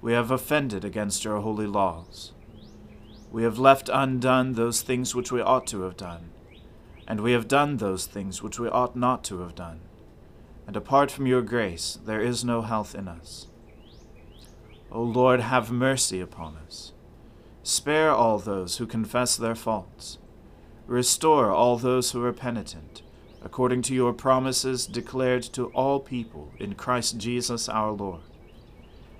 We have offended against your holy laws. We have left undone those things which we ought to have done, and we have done those things which we ought not to have done. And apart from your grace, there is no health in us. O Lord, have mercy upon us. Spare all those who confess their faults. Restore all those who are penitent according to your promises declared to all people in Christ Jesus our Lord.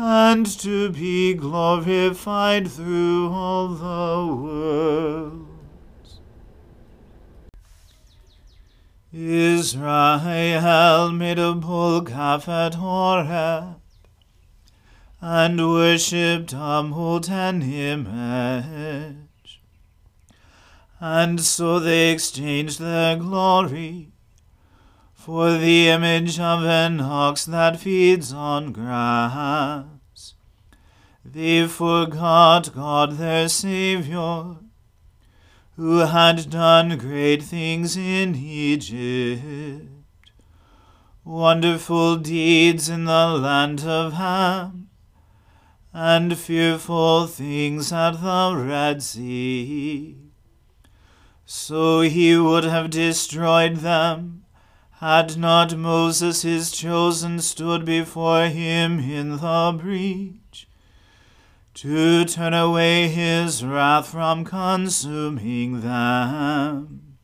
and to be glorified through all the worlds. Israel made a bull calf at Horeb, and worshipped a molten image. And so they exchanged their glory for the image of an ox that feeds on grass. They forgot God their Saviour, who had done great things in Egypt, wonderful deeds in the land of Ham, and fearful things at the Red Sea so he would have destroyed them, had not Moses his chosen stood before him in the breach, to turn away his wrath from consuming them.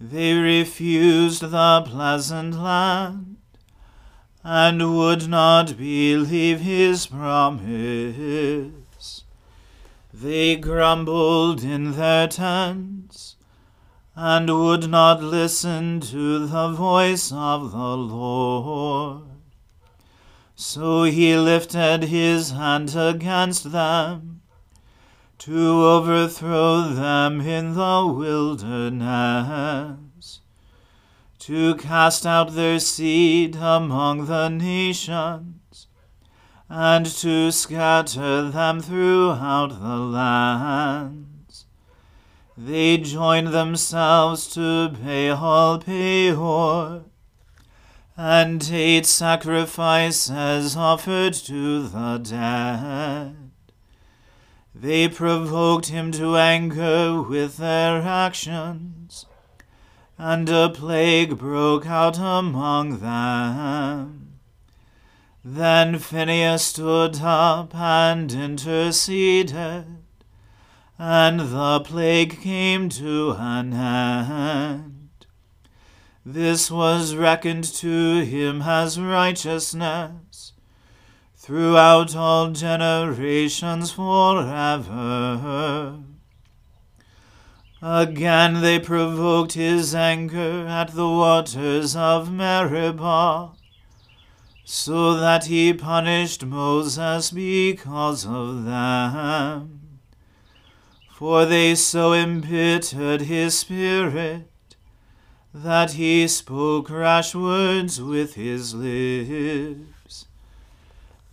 They refused the pleasant land, and would not believe his promise. They grumbled in their tents, and would not listen to the voice of the Lord. So he lifted his hand against them, to overthrow them in the wilderness, to cast out their seed among the nations, and to scatter them throughout the lands. They joined themselves to Baal Peor, and ate sacrifices offered to the dead. They provoked him to anger with their actions and a plague broke out among them. Then Phinehas stood up and interceded, and the plague came to an end. This was reckoned to him as righteousness throughout all generations forever. Again they provoked his anger at the waters of Meribah, so that he punished Moses because of them. For they so embittered his spirit that he spoke rash words with his lips.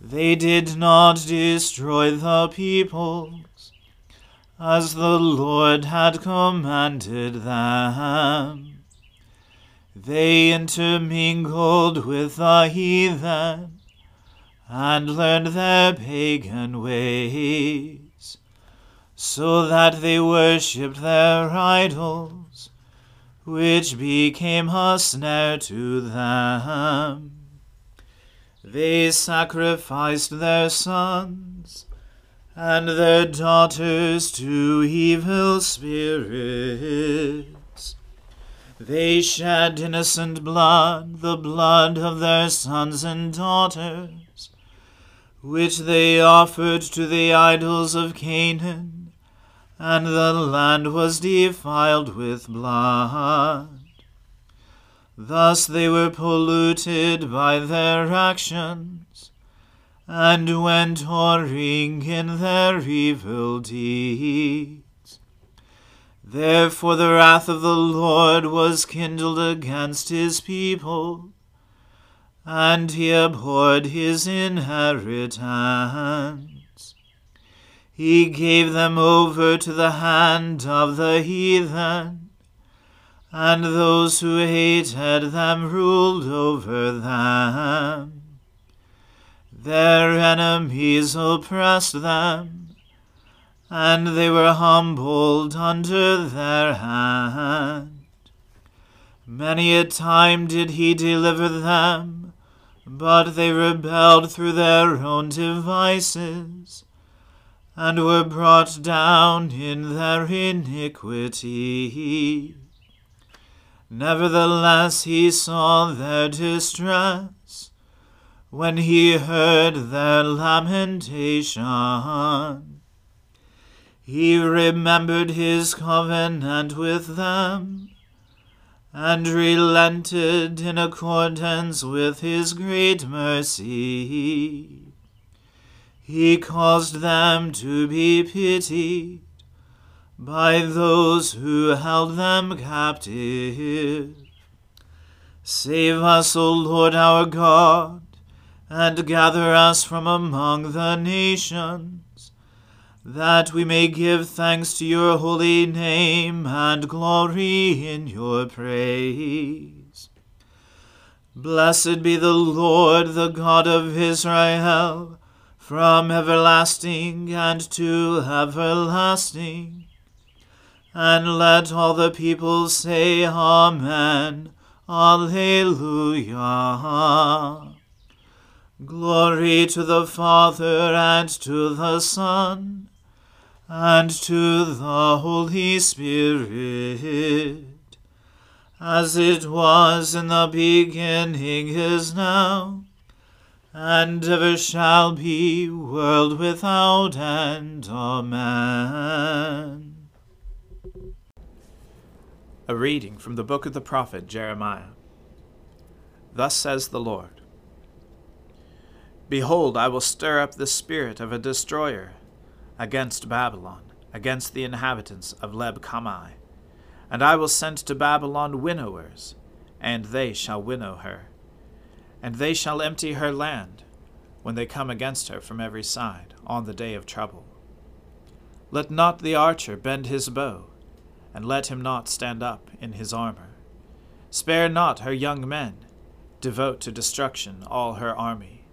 They did not destroy the peoples, as the Lord had commanded them. They intermingled with the heathen and learned their pagan ways, so that they worshipped their idols, which became a snare to them. They sacrificed their sons and their daughters to evil spirits. They shed innocent blood, the blood of their sons and daughters, which they offered to the idols of Canaan, and the land was defiled with blood. Thus they were polluted by their actions and went whoring in their evil deeds. Therefore the wrath of the Lord was kindled against his people, and he abhorred his inheritance. He gave them over to the hand of the heathen, and those who hated them ruled over them. Their enemies oppressed them, and they were humbled under their hand. Many a time did he deliver them, but they rebelled through their own devices, and were brought down in their iniquity. Nevertheless he saw their distress when he heard their lamentation. He remembered his covenant with them, and relented in accordance with his great mercy. He caused them to be pitied by those who held them captive. Save us, O Lord our God and gather us from among the nations, that we may give thanks to your holy name and glory in your praise. Blessed be the Lord, the God of Israel, from everlasting and to everlasting. And let all the people say, Amen. Alleluia. Glory to the Father and to the Son and to the Holy Spirit, as it was in the beginning is now, and ever shall be, world without end. Amen. A reading from the book of the prophet Jeremiah. Thus says the Lord. Behold, I will stir up the spirit of a destroyer against Babylon, against the inhabitants of Leb Kamai. And I will send to Babylon winnowers, and they shall winnow her. And they shall empty her land when they come against her from every side on the day of trouble. Let not the archer bend his bow, and let him not stand up in his armor. Spare not her young men, devote to destruction all her army.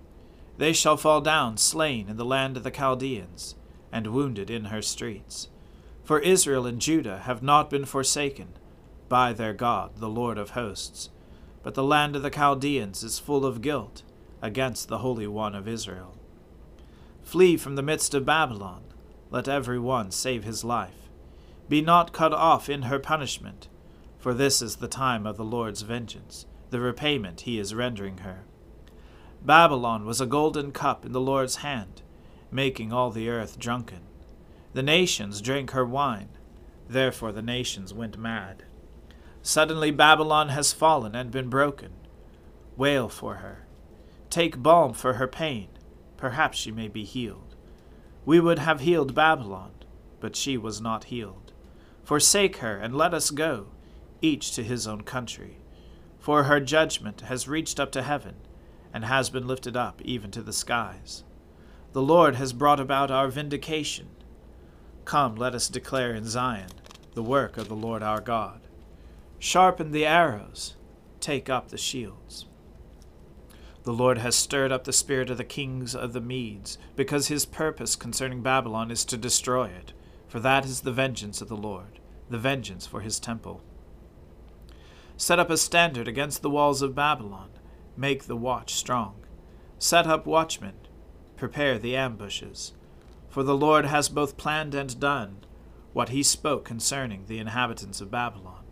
They shall fall down slain in the land of the Chaldeans, and wounded in her streets. For Israel and Judah have not been forsaken by their God, the Lord of hosts, but the land of the Chaldeans is full of guilt against the Holy One of Israel. Flee from the midst of Babylon, let every one save his life. Be not cut off in her punishment, for this is the time of the Lord's vengeance, the repayment he is rendering her. Babylon was a golden cup in the Lord's hand, making all the earth drunken. The nations drank her wine, therefore the nations went mad. Suddenly Babylon has fallen and been broken. Wail for her. Take balm for her pain. Perhaps she may be healed. We would have healed Babylon, but she was not healed. Forsake her and let us go, each to his own country. For her judgment has reached up to heaven, and has been lifted up even to the skies. The Lord has brought about our vindication. Come, let us declare in Zion the work of the Lord our God. Sharpen the arrows, take up the shields. The Lord has stirred up the spirit of the kings of the Medes, because his purpose concerning Babylon is to destroy it, for that is the vengeance of the Lord, the vengeance for his temple. Set up a standard against the walls of Babylon, make the watch strong. Set up watchmen, prepare the ambushes. For the Lord has both planned and done what he spoke concerning the inhabitants of Babylon.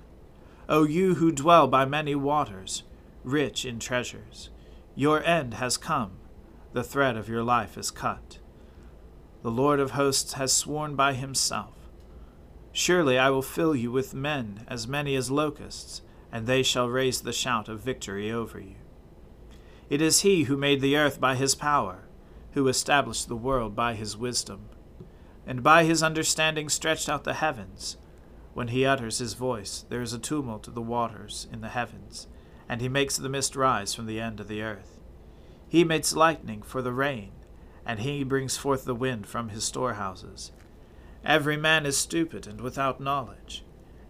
O you who dwell by many waters, rich in treasures, your end has come, the thread of your life is cut. The Lord of hosts has sworn by himself Surely I will fill you with men as many as locusts, and they shall raise the shout of victory over you. It is he who made the earth by his power, who established the world by his wisdom, and by his understanding stretched out the heavens when he utters his voice, there is a tumult of the waters in the heavens, and he makes the mist rise from the end of the earth. He makes lightning for the rain, and he brings forth the wind from his storehouses. Every man is stupid and without knowledge.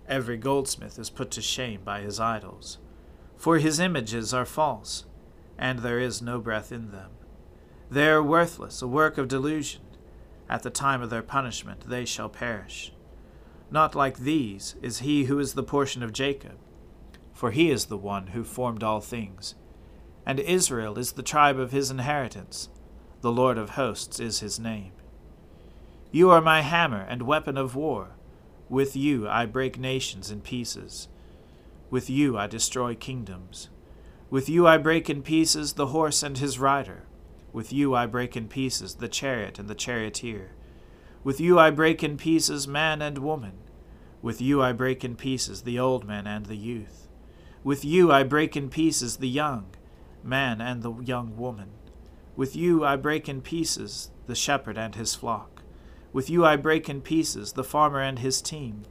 Every goldsmith is put to shame by his idols. For his images are false, and there is no breath in them. They are worthless, a work of delusion. At the time of their punishment they shall perish. Not like these is he who is the portion of Jacob, for he is the one who formed all things. And Israel is the tribe of his inheritance, the Lord of hosts is his name. You are my hammer and weapon of war. With you I break nations in pieces. With you I destroy kingdoms. With you I break in pieces the horse and his rider. With you I break in pieces the chariot and the charioteer. With you I break in pieces man and woman. With you I break in pieces the old man and the youth. With you I break in pieces the young man and the young woman. With you I break in pieces the shepherd and his flock. With you I break in pieces the farmer and his team.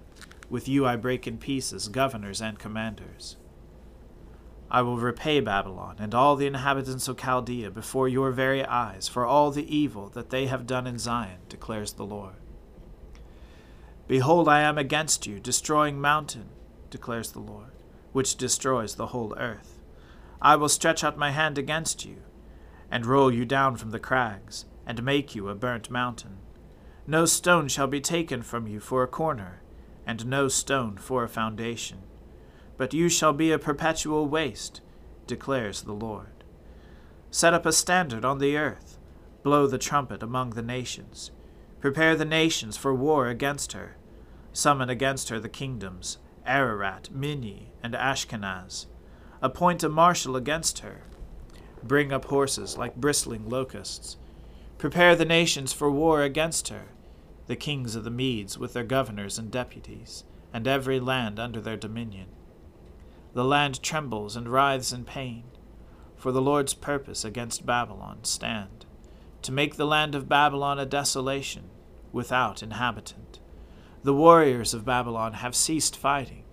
With you I break in pieces governors and commanders. I will repay Babylon and all the inhabitants of Chaldea before your very eyes for all the evil that they have done in Zion, declares the Lord. Behold, I am against you, destroying mountain, declares the Lord, which destroys the whole earth. I will stretch out my hand against you, and roll you down from the crags, and make you a burnt mountain. No stone shall be taken from you for a corner, and no stone for a foundation but you shall be a perpetual waste, declares the Lord. Set up a standard on the earth, blow the trumpet among the nations. Prepare the nations for war against her. Summon against her the kingdoms, Ararat, Minni, and Ashkenaz. Appoint a marshal against her. Bring up horses like bristling locusts. Prepare the nations for war against her, the kings of the Medes with their governors and deputies, and every land under their dominion. The land trembles and writhes in pain, for the Lord's purpose against Babylon stand, to make the land of Babylon a desolation, without inhabitant. The warriors of Babylon have ceased fighting,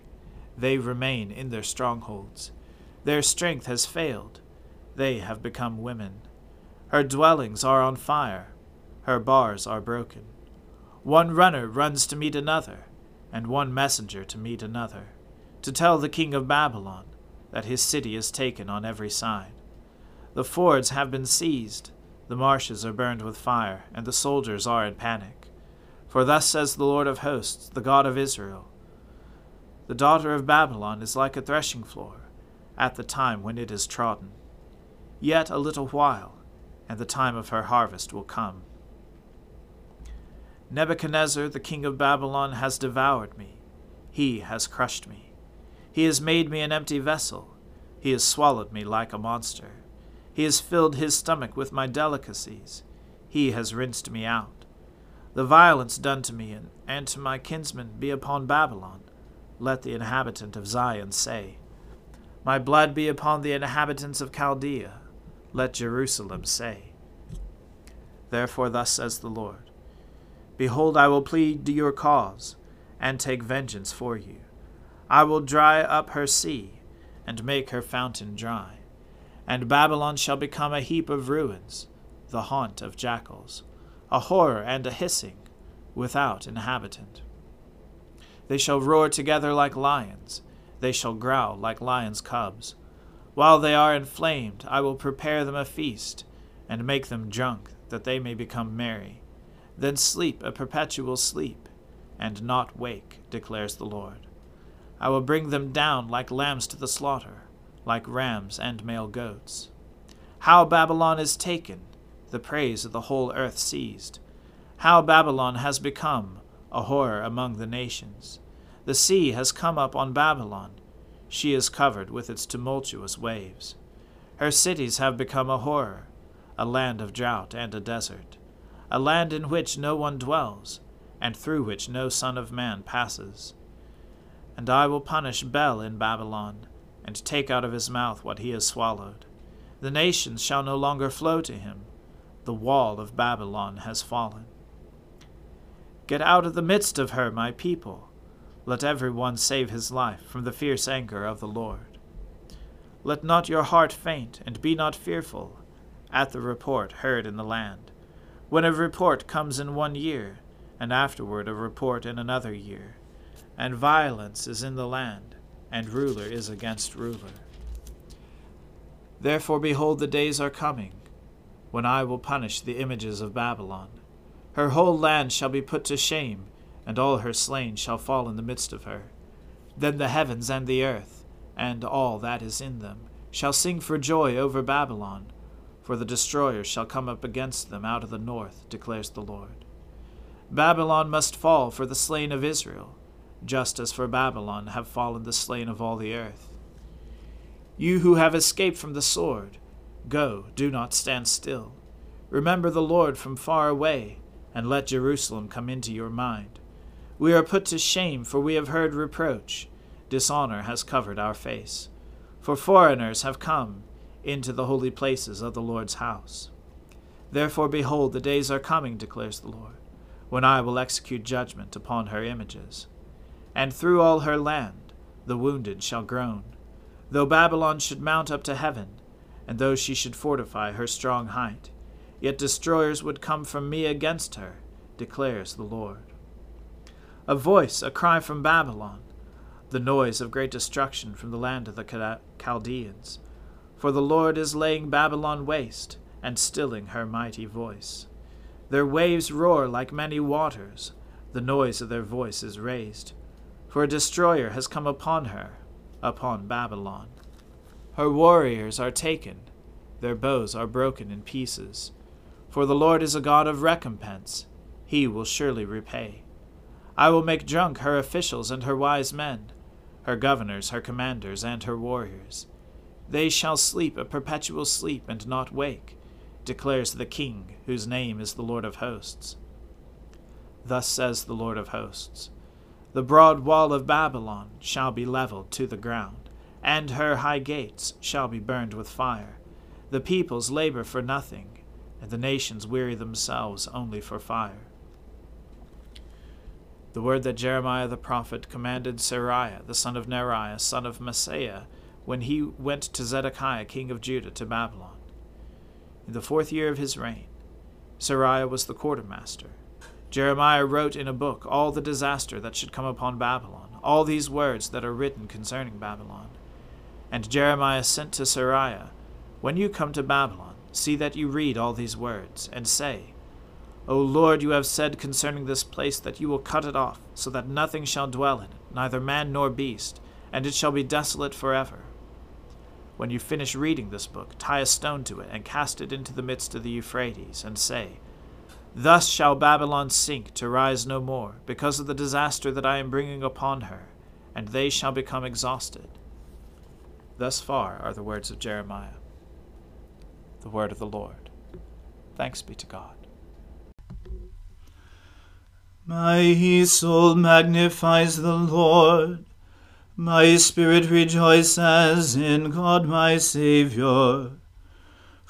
they remain in their strongholds. Their strength has failed. They have become women. Her dwellings are on fire. Her bars are broken. One runner runs to meet another, and one messenger to meet another, to tell the king of Babylon that his city is taken on every side. The fords have been seized, the marshes are burned with fire, and the soldiers are in panic. For thus says the Lord of hosts, the God of Israel The daughter of Babylon is like a threshing floor at the time when it is trodden. Yet a little while, and the time of her harvest will come. Nebuchadnezzar, the king of Babylon, has devoured me. He has crushed me. He has made me an empty vessel. He has swallowed me like a monster. He has filled his stomach with my delicacies. He has rinsed me out. The violence done to me and to my kinsmen be upon Babylon. Let the inhabitant of Zion say, My blood be upon the inhabitants of Chaldea. Let Jerusalem say. Therefore, thus says the Lord Behold, I will plead your cause, and take vengeance for you. I will dry up her sea, and make her fountain dry. And Babylon shall become a heap of ruins, the haunt of jackals, a horror and a hissing, without inhabitant. They shall roar together like lions, they shall growl like lions' cubs. While they are inflamed, I will prepare them a feast, and make them drunk, that they may become merry. Then sleep a perpetual sleep, and not wake, declares the Lord. I will bring them down like lambs to the slaughter, like rams and male goats. How Babylon is taken, the praise of the whole earth seized. How Babylon has become a horror among the nations. The sea has come up on Babylon. She is covered with its tumultuous waves. Her cities have become a horror, a land of drought and a desert, a land in which no one dwells, and through which no son of man passes. And I will punish Bel in Babylon, and take out of his mouth what he has swallowed. The nations shall no longer flow to him. The wall of Babylon has fallen. Get out of the midst of her, my people. Let every one save his life from the fierce anger of the Lord. Let not your heart faint, and be not fearful at the report heard in the land. When a report comes in one year, and afterward a report in another year, and violence is in the land, and ruler is against ruler. Therefore, behold, the days are coming, when I will punish the images of Babylon. Her whole land shall be put to shame, and all her slain shall fall in the midst of her. Then the heavens and the earth, and all that is in them, shall sing for joy over Babylon, for the destroyer shall come up against them out of the north, declares the Lord. Babylon must fall for the slain of Israel just as for Babylon have fallen the slain of all the earth. You who have escaped from the sword, go, do not stand still. Remember the Lord from far away, and let Jerusalem come into your mind. We are put to shame, for we have heard reproach. Dishonor has covered our face. For foreigners have come into the holy places of the Lord's house. Therefore, behold, the days are coming, declares the Lord, when I will execute judgment upon her images and through all her land the wounded shall groan. Though Babylon should mount up to heaven, and though she should fortify her strong height, yet destroyers would come from me against her, declares the Lord. A voice, a cry from Babylon, the noise of great destruction from the land of the Chaldeans. For the Lord is laying Babylon waste, and stilling her mighty voice. Their waves roar like many waters, the noise of their voice is raised for a destroyer has come upon her, upon Babylon. Her warriors are taken, their bows are broken in pieces. For the Lord is a God of recompense, he will surely repay. I will make drunk her officials and her wise men, her governors, her commanders, and her warriors. They shall sleep a perpetual sleep and not wake, declares the King, whose name is the Lord of hosts. Thus says the Lord of hosts the broad wall of Babylon shall be leveled to the ground, and her high gates shall be burned with fire. The peoples labor for nothing, and the nations weary themselves only for fire. The word that Jeremiah the prophet commanded Seraiah, the son of Neriah, son of Mahseiah, when he went to Zedekiah king of Judah to Babylon. In the fourth year of his reign, Seraiah was the quartermaster. Jeremiah wrote in a book all the disaster that should come upon Babylon, all these words that are written concerning Babylon. And Jeremiah sent to Seraiah, When you come to Babylon, see that you read all these words, and say, O Lord, you have said concerning this place that you will cut it off, so that nothing shall dwell in it, neither man nor beast, and it shall be desolate forever. When you finish reading this book, tie a stone to it, and cast it into the midst of the Euphrates, and say, Thus shall Babylon sink to rise no more, because of the disaster that I am bringing upon her, and they shall become exhausted. Thus far are the words of Jeremiah. The word of the Lord. Thanks be to God. My soul magnifies the Lord. My spirit rejoices in God my Saviour,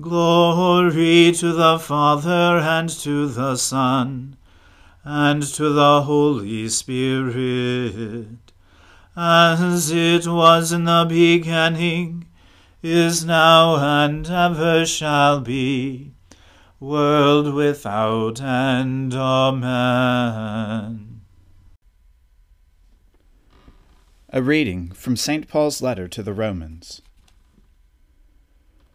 Glory to the Father and to the Son and to the Holy Spirit, as it was in the beginning, is now, and ever shall be, world without end. Amen. A reading from St. Paul's letter to the Romans.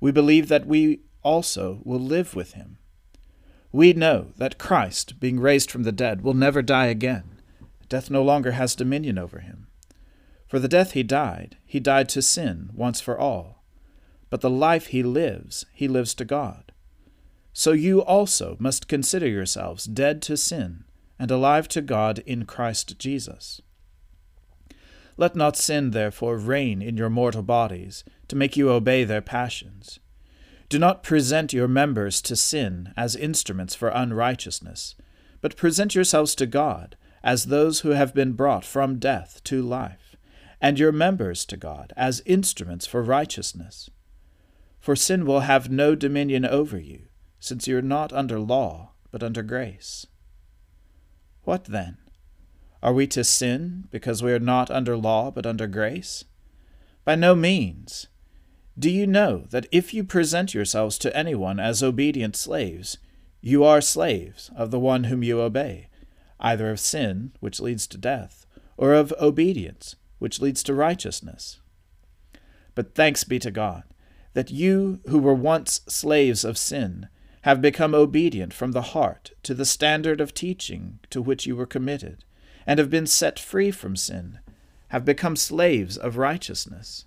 we believe that we also will live with him. We know that Christ, being raised from the dead, will never die again. Death no longer has dominion over him. For the death he died, he died to sin once for all. But the life he lives, he lives to God. So you also must consider yourselves dead to sin and alive to God in Christ Jesus. Let not sin, therefore, reign in your mortal bodies, to make you obey their passions. Do not present your members to sin as instruments for unrighteousness, but present yourselves to God as those who have been brought from death to life, and your members to God as instruments for righteousness. For sin will have no dominion over you, since you are not under law, but under grace. What then? Are we to sin because we are not under law but under grace? By no means. Do you know that if you present yourselves to anyone as obedient slaves, you are slaves of the one whom you obey, either of sin, which leads to death, or of obedience, which leads to righteousness. But thanks be to God, that you who were once slaves of sin have become obedient from the heart to the standard of teaching to which you were committed, and have been set free from sin, have become slaves of righteousness.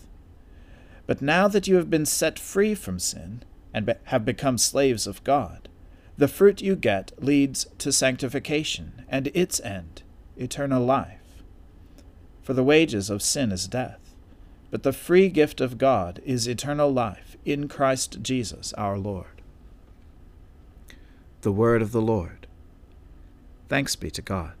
But now that you have been set free from sin and be- have become slaves of God, the fruit you get leads to sanctification, and its end, eternal life. For the wages of sin is death, but the free gift of God is eternal life in Christ Jesus our Lord. The Word of the Lord. Thanks be to God.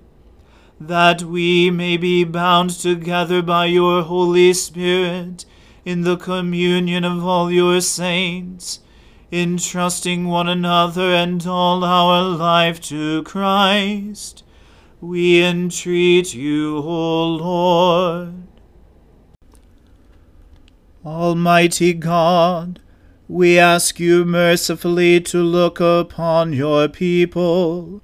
that we may be bound together by your Holy Spirit in the communion of all your saints, entrusting one another and all our life to Christ. We entreat you, O Lord. Almighty God, we ask you mercifully to look upon your people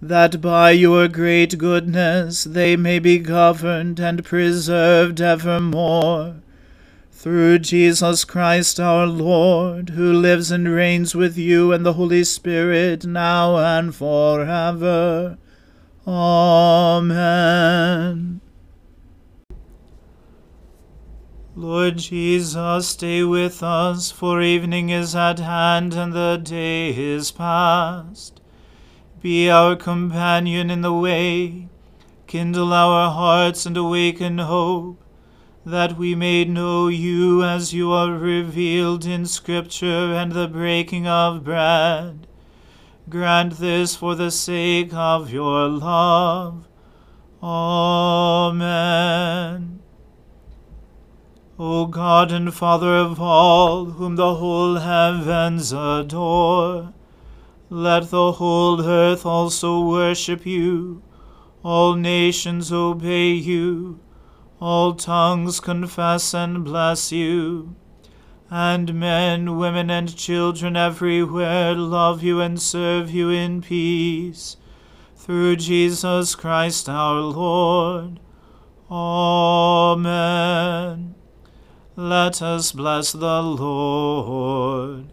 that by your great goodness they may be governed and preserved evermore. Through Jesus Christ our Lord, who lives and reigns with you and the Holy Spirit now and forever. Amen. Lord Jesus, stay with us, for evening is at hand and the day is past. Be our companion in the way, kindle our hearts and awaken hope, that we may know you as you are revealed in Scripture and the breaking of bread. Grant this for the sake of your love. Amen. O God and Father of all, whom the whole heavens adore, let the whole earth also worship you, all nations obey you, all tongues confess and bless you, and men, women, and children everywhere love you and serve you in peace, through Jesus Christ our Lord. Amen. Let us bless the Lord.